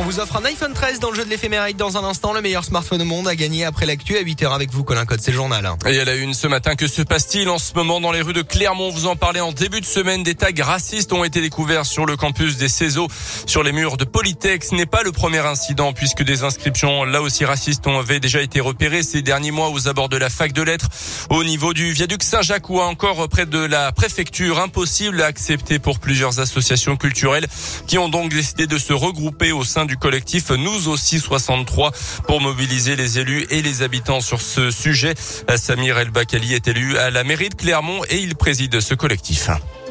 On vous offre un iPhone 13 dans le jeu de l'éphémérite dans un instant. Le meilleur smartphone au monde a gagné après l'actu à 8h avec vous, Colin Code. C'est le journal. Et à la une ce matin, que se passe-t-il en ce moment dans les rues de Clermont? Vous en parlez en début de semaine. Des tags racistes ont été découverts sur le campus des CESO, sur les murs de Polytech. Ce n'est pas le premier incident puisque des inscriptions là aussi racistes ont déjà été repérées ces derniers mois aux abords de la fac de lettres, au niveau du viaduc Saint-Jacques ou encore près de la préfecture. Impossible à accepter pour plusieurs associations culturelles qui ont donc décidé de se regrouper au sein du collectif Nous aussi 63 pour mobiliser les élus et les habitants sur ce sujet. Samir El Bakali est élu à la mairie de Clermont et il préside ce collectif.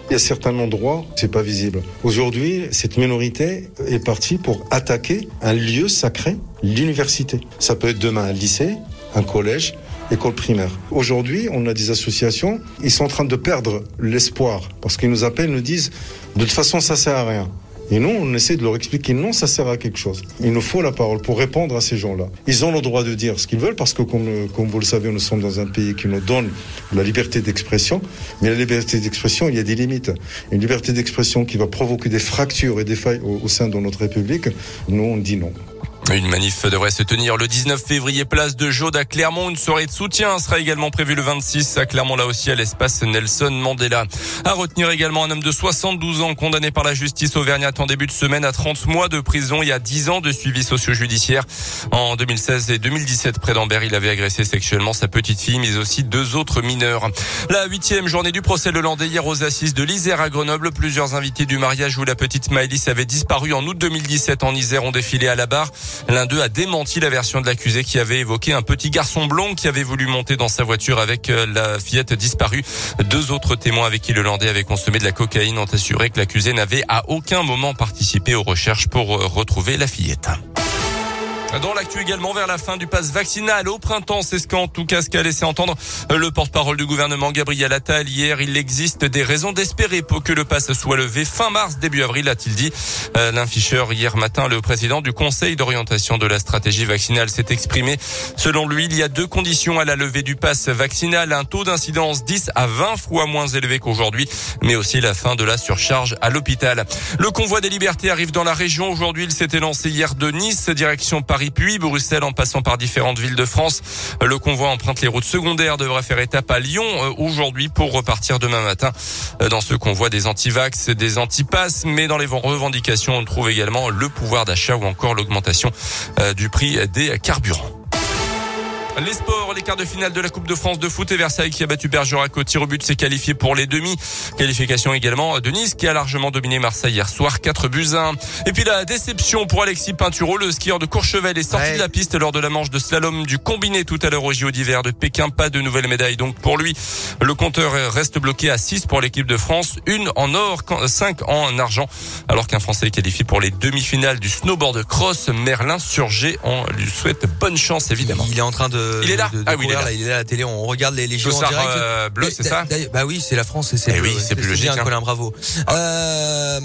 Il y a certains endroits, c'est pas visible. Aujourd'hui, cette minorité est partie pour attaquer un lieu sacré, l'université. Ça peut être demain un lycée, un collège, école primaire. Aujourd'hui, on a des associations, ils sont en train de perdre l'espoir parce qu'ils nous appellent, nous disent de toute façon ça sert à rien. Et nous, on essaie de leur expliquer non, ça sert à quelque chose. Il nous faut la parole pour répondre à ces gens-là. Ils ont le droit de dire ce qu'ils veulent parce que, comme, vous le savez, nous sommes dans un pays qui nous donne la liberté d'expression. Mais la liberté d'expression, il y a des limites. Une liberté d'expression qui va provoquer des fractures et des failles au, au sein de notre République, nous, on dit non. Une manif devrait se tenir le 19 février, place de Jaude à Clermont. Une soirée de soutien sera également prévue le 26 à Clermont, là aussi à l'espace Nelson Mandela. À retenir également un homme de 72 ans condamné par la justice auvergnate en début de semaine à 30 mois de prison. Y a 10 ans de suivi socio-judiciaire. En 2016 et 2017, près d'Ambert, il avait agressé sexuellement sa petite fille, mais aussi deux autres mineurs. La huitième journée du procès le Landais hier aux assises de l'Isère à Grenoble. Plusieurs invités du mariage où la petite Maëlys avait disparu en août 2017 en Isère ont défilé à la barre. L'un d'eux a démenti la version de l'accusé qui avait évoqué un petit garçon blond qui avait voulu monter dans sa voiture avec euh, la fillette disparue. Deux autres témoins avec qui le Landais avait consommé de la cocaïne ont assuré que l'accusé n'avait à aucun moment participé aux recherches pour euh, retrouver la fillette. Dans l'actu également vers la fin du pass vaccinal au printemps, c'est ce qu'en tout cas ce qu'a laissé entendre le porte-parole du gouvernement Gabriel Attal hier. Il existe des raisons d'espérer pour que le pass soit levé fin mars, début avril, a-t-il dit. Euh, L'un Fischer hier matin, le président du Conseil d'orientation de la stratégie vaccinale s'est exprimé. Selon lui, il y a deux conditions à la levée du pass vaccinal, un taux d'incidence 10 à 20 fois moins élevé qu'aujourd'hui, mais aussi la fin de la surcharge à l'hôpital. Le convoi des libertés arrive dans la région. Aujourd'hui, il s'était lancé hier de Nice, direction Paris puis Bruxelles en passant par différentes villes de France. Le convoi emprunte les routes secondaires, devrait faire étape à Lyon euh, aujourd'hui pour repartir demain matin. Euh, dans ce convoi des antivax, des antipasses, mais dans les revendications, on trouve également le pouvoir d'achat ou encore l'augmentation euh, du prix des carburants. Les sports, les quarts de finale de la Coupe de France de foot et Versailles qui a battu Bergerac au tir au but s'est qualifié pour les demi. Qualification également de Nice qui a largement dominé Marseille hier soir 4 buts 1. Et puis la déception pour Alexis Pinturo, le skieur de Courchevel est sorti de la piste lors de la manche de slalom du combiné tout à l'heure au JO d'hiver de Pékin. Pas de nouvelles médailles donc pour lui. Le compteur reste bloqué à 6 pour l'équipe de France, une en or, 5 en argent. Alors qu'un Français est qualifié pour les demi-finales du snowboard cross, Merlin Surgé, on lui souhaite bonne chance évidemment. Il est en train de il est là. De, de ah oui, il est là. là. Il est là à la télé. On regarde les, les Le JO en direct. euh, bleu, c'est ça Bah oui, c'est la France et c'est Eh oui, c'est plus logique, bien, hein. Colin, bravo. Euh,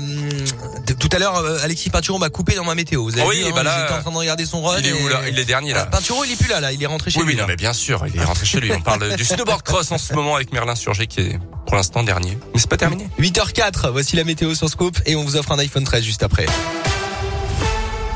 t- tout à l'heure, euh, Alexis Pinturo m'a coupé dans ma météo. Vous avez Ah oui, vu, hein, bah là, j'étais en train de regarder son run. Il est où là? Il est dernier Ah, là. Pinturo, il est plus là, là. Il est rentré chez Oui, lui. oui, non, mais bien sûr, il est rentré chez lui. On parle du snowboard cross en ce moment avec Merlin Surgé qui est pour l'instant dernier. Mais c'est pas terminé. 8h04, voici la météo sur Scoop et on vous offre un iPhone 13 juste après.